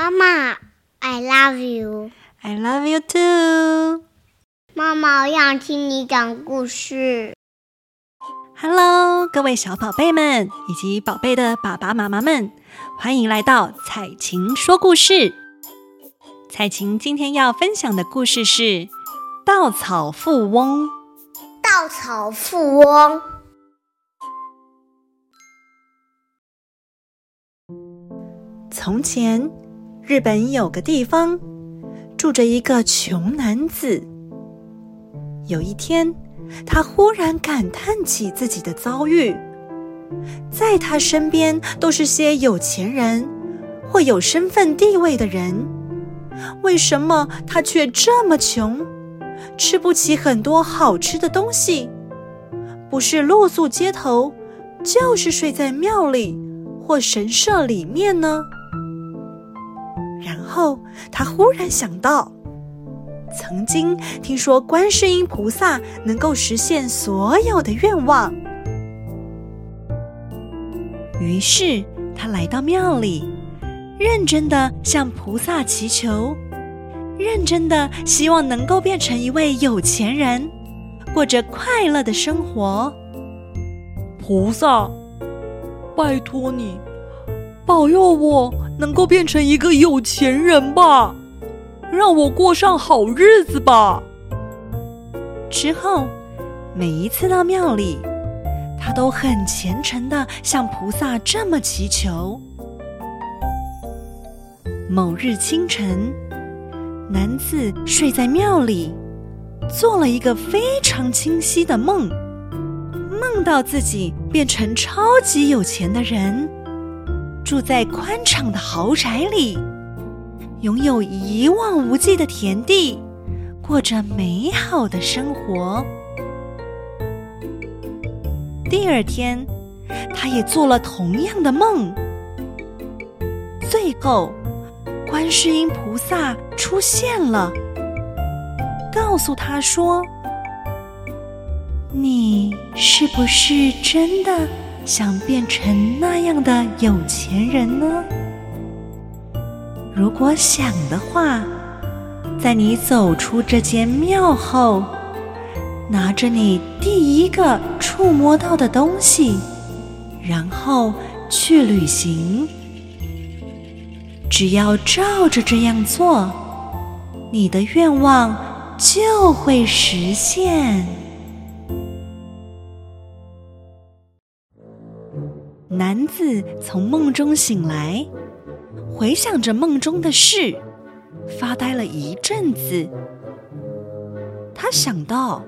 妈妈，I love you. I love you too. 妈妈，我想听你讲故事。Hello，各位小宝贝们以及宝贝的爸爸妈妈们，欢迎来到彩琴说故事。彩琴今天要分享的故事是《稻草富翁》。稻草富翁。从前，日本有个地方住着一个穷男子。有一天，他忽然感叹起自己的遭遇，在他身边都是些有钱人或有身份地位的人，为什么他却这么穷，吃不起很多好吃的东西，不是露宿街头，就是睡在庙里或神社里面呢？然后他忽然想到，曾经听说观世音菩萨能够实现所有的愿望，于是他来到庙里，认真的向菩萨祈求，认真的希望能够变成一位有钱人，过着快乐的生活。菩萨，拜托你，保佑我。能够变成一个有钱人吧，让我过上好日子吧。之后，每一次到庙里，他都很虔诚地向菩萨这么祈求。某日清晨，男子睡在庙里，做了一个非常清晰的梦，梦到自己变成超级有钱的人。住在宽敞的豪宅里，拥有一望无际的田地，过着美好的生活。第二天，他也做了同样的梦。最后，观世音菩萨出现了，告诉他说：“你是不是真的？”想变成那样的有钱人呢？如果想的话，在你走出这间庙后，拿着你第一个触摸到的东西，然后去旅行。只要照着这样做，你的愿望就会实现。男子从梦中醒来，回想着梦中的事，发呆了一阵子。他想到，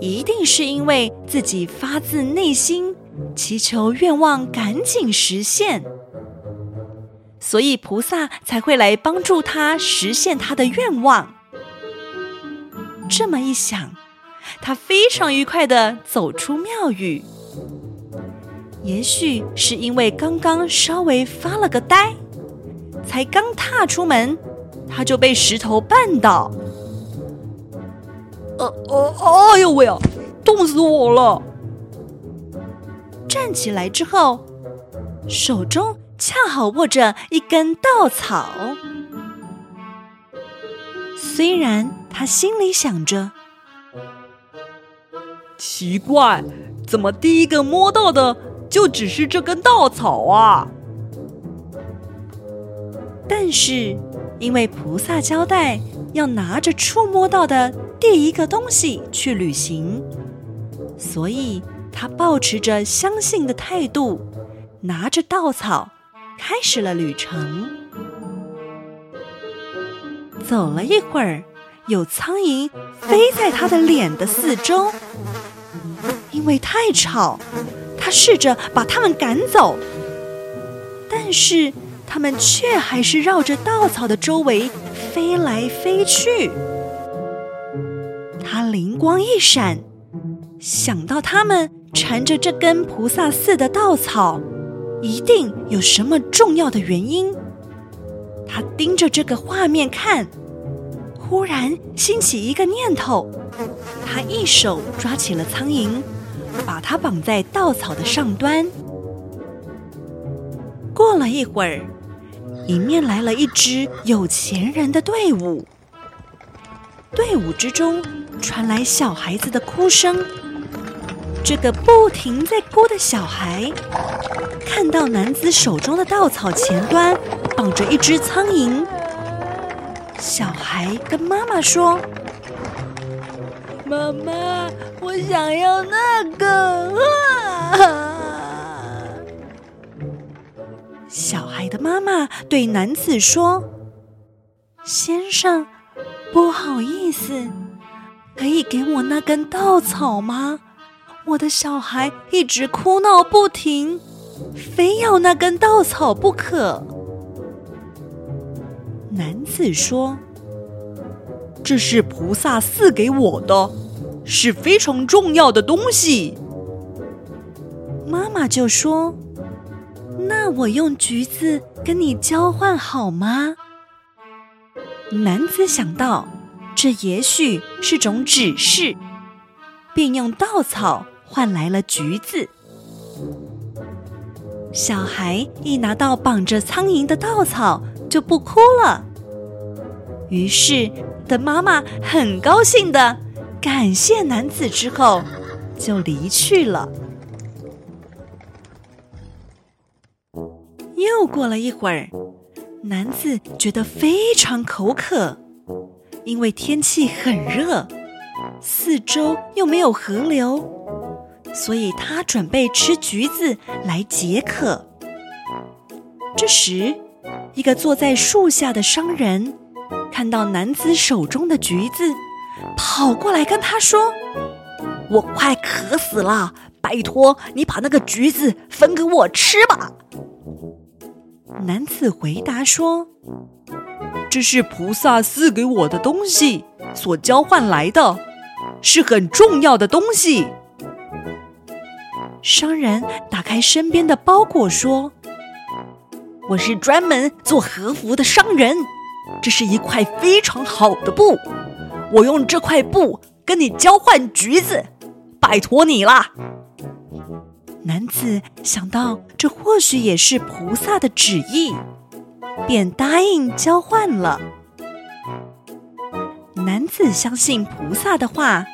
一定是因为自己发自内心祈求愿望赶紧实现，所以菩萨才会来帮助他实现他的愿望。这么一想，他非常愉快地走出庙宇。也许是因为刚刚稍微发了个呆，才刚踏出门，他就被石头绊倒。呃呃，哎呦喂呀，冻死我了！站起来之后，手中恰好握着一根稻草。虽然他心里想着，奇怪，怎么第一个摸到的？就只是这根稻草啊！但是因为菩萨交代要拿着触摸到的第一个东西去旅行，所以他抱持着相信的态度，拿着稻草开始了旅程。走了一会儿，有苍蝇飞在他的脸的四周，因为太吵。试着把它们赶走，但是它们却还是绕着稻草的周围飞来飞去。他灵光一闪，想到他们缠着这根菩萨似的稻草，一定有什么重要的原因。他盯着这个画面看，忽然兴起一个念头，他一手抓起了苍蝇。把它绑在稻草的上端。过了一会儿，迎面来了一支有钱人的队伍。队伍之中传来小孩子的哭声。这个不停在哭的小孩，看到男子手中的稻草前端绑着一只苍蝇，小孩跟妈妈说：“妈妈，我想要那个。”啊！小孩的妈妈对男子说：“先生，不好意思，可以给我那根稻草吗？”我的小孩一直哭闹不停，非要那根稻草不可。男子说：“这是菩萨赐给我的，是非常重要的东西。”妈妈就说：“那我用橘子跟你交换好吗？”男子想到，这也许是种指示，便用稻草。换来了橘子。小孩一拿到绑着苍蝇的稻草，就不哭了。于是，的妈妈很高兴的感谢男子之后，就离去了。又过了一会儿，男子觉得非常口渴，因为天气很热，四周又没有河流。所以他准备吃橘子来解渴。这时，一个坐在树下的商人看到男子手中的橘子，跑过来跟他说：“我快渴死了，拜托你把那个橘子分给我吃吧。”男子回答说：“这是菩萨赐给我的东西，所交换来的，是很重要的东西。”商人打开身边的包裹，说：“我是专门做和服的商人，这是一块非常好的布，我用这块布跟你交换橘子，拜托你啦。”男子想到这或许也是菩萨的旨意，便答应交换了。男子相信菩萨的话，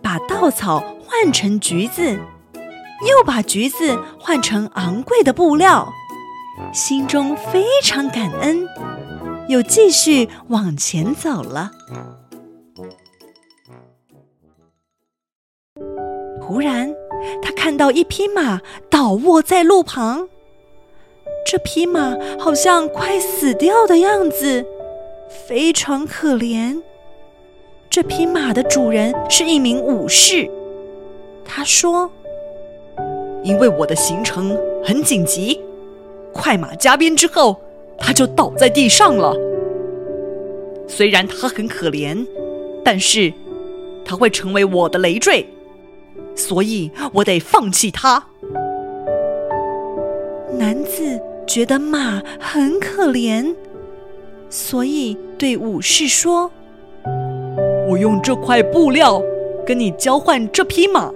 把稻草换成橘子。又把橘子换成昂贵的布料，心中非常感恩，又继续往前走了。突然，他看到一匹马倒卧在路旁，这匹马好像快死掉的样子，非常可怜。这匹马的主人是一名武士，他说。因为我的行程很紧急，快马加鞭之后，他就倒在地上了。虽然他很可怜，但是他会成为我的累赘，所以我得放弃他。男子觉得马很可怜，所以对武士说：“我用这块布料跟你交换这匹马。”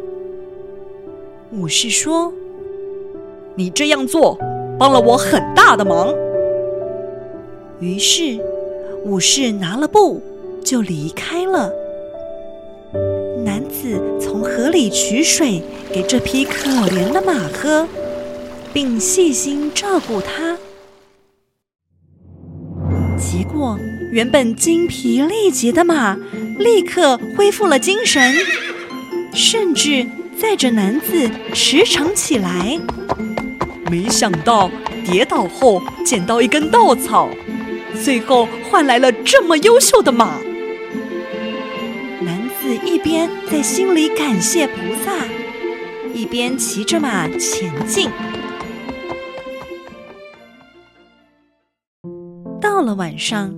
武士说：“你这样做帮了我很大的忙。”于是，武士拿了布就离开了。男子从河里取水给这匹可怜的马喝，并细心照顾它。结果，原本精疲力竭的马立刻恢复了精神，甚至……载着男子驰骋起来，没想到跌倒后捡到一根稻草，最后换来了这么优秀的马。子一边在心里感谢菩萨，一边骑着马前进。到了晚上，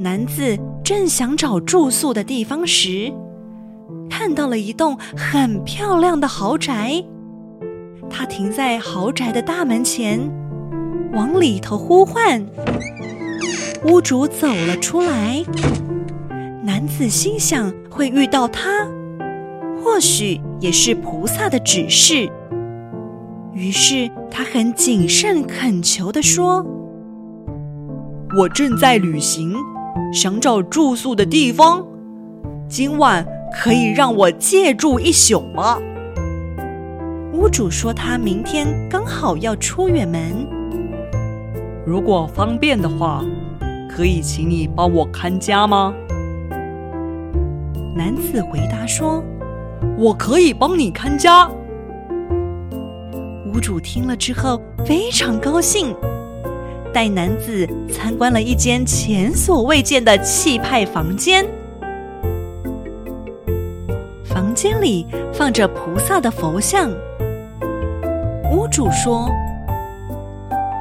男子正想找住宿的地方时，看到了一栋很漂亮的豪宅，他停在豪宅的大门前，往里头呼唤。屋主走了出来，男子心想会遇到他，或许也是菩萨的指示。于是他很谨慎恳求地说：“我正在旅行，想找住宿的地方。今晚可以让我借住一宿吗？”屋主说：“他明天刚好要出远门，如果方便的话，可以请你帮我看家吗？”男子回答说：“我可以帮你看家。”屋主听了之后非常高兴，带男子参观了一间前所未见的气派房间。房间里放着菩萨的佛像。屋主说：“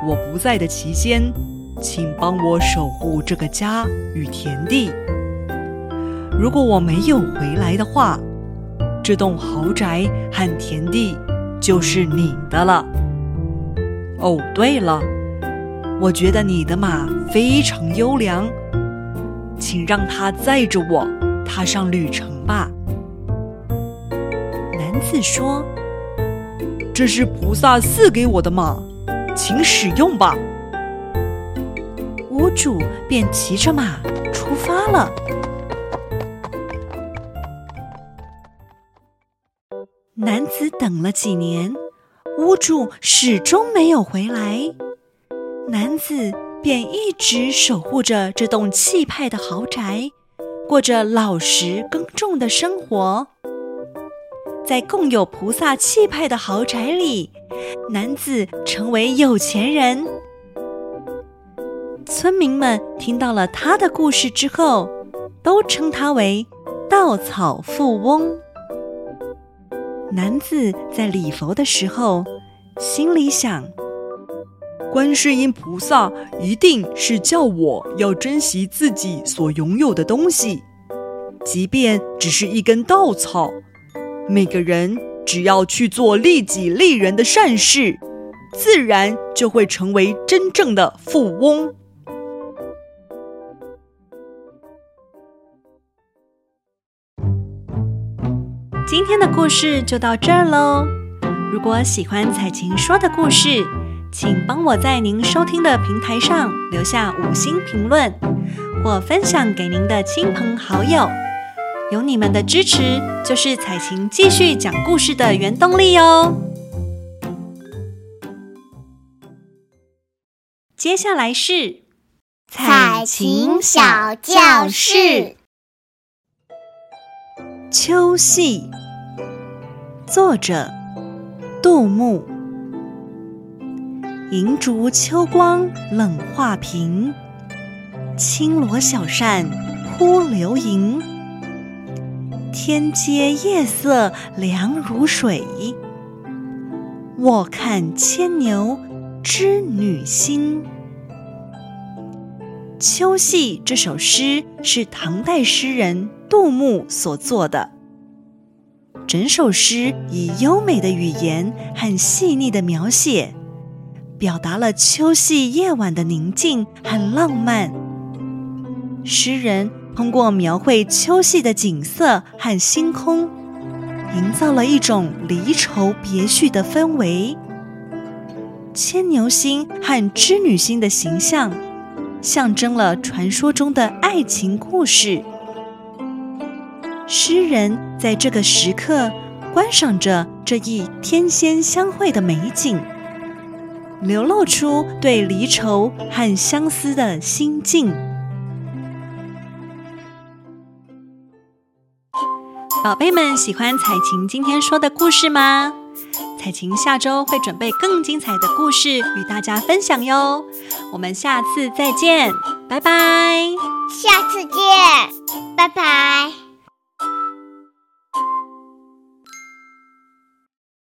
我不在的期间，请帮我守护这个家与田地。如果我没有回来的话，这栋豪宅和田地就是你的了。哦，对了，我觉得你的马非常优良，请让它载着我踏上旅程吧。”男子说。这是菩萨赐给我的马，请使用吧。屋主便骑着马出发了。男子等了几年，屋主始终没有回来，男子便一直守护着这栋气派的豪宅，过着老实耕种的生活。在共有菩萨气派的豪宅里，男子成为有钱人。村民们听到了他的故事之后，都称他为“稻草富翁”。男子在礼佛的时候，心里想：观世音菩萨一定是叫我要珍惜自己所拥有的东西，即便只是一根稻草。每个人只要去做利己利人的善事，自然就会成为真正的富翁。天的故事就到这儿喽。如果喜欢彩琴说的故事，请帮我在您收听的平台上留下五星评论，或分享给您的亲朋好友。有你们的支持，就是彩琴继续讲故事的原动力哦。接下来是彩琴小教室，秋夕，作者杜牧。银烛秋光冷画屏，轻罗小扇扑流萤。天阶夜色凉如水，卧看牵牛织女星。《秋夕》这首诗是唐代诗人杜牧所作的。整首诗以优美的语言和细腻的描写，表达了秋夕夜晚的宁静和浪漫。诗人，通过描绘秋夕的景色和星空，营造了一种离愁别绪的氛围。牵牛星和织女星的形象，象征了传说中的爱情故事。诗人在这个时刻观赏着这一天仙相会的美景，流露出对离愁和相思的心境。宝贝们喜欢采晴今天说的故事吗？采晴下周会准备更精彩的故事与大家分享哟。我们下次再见，拜拜。下次见，拜拜。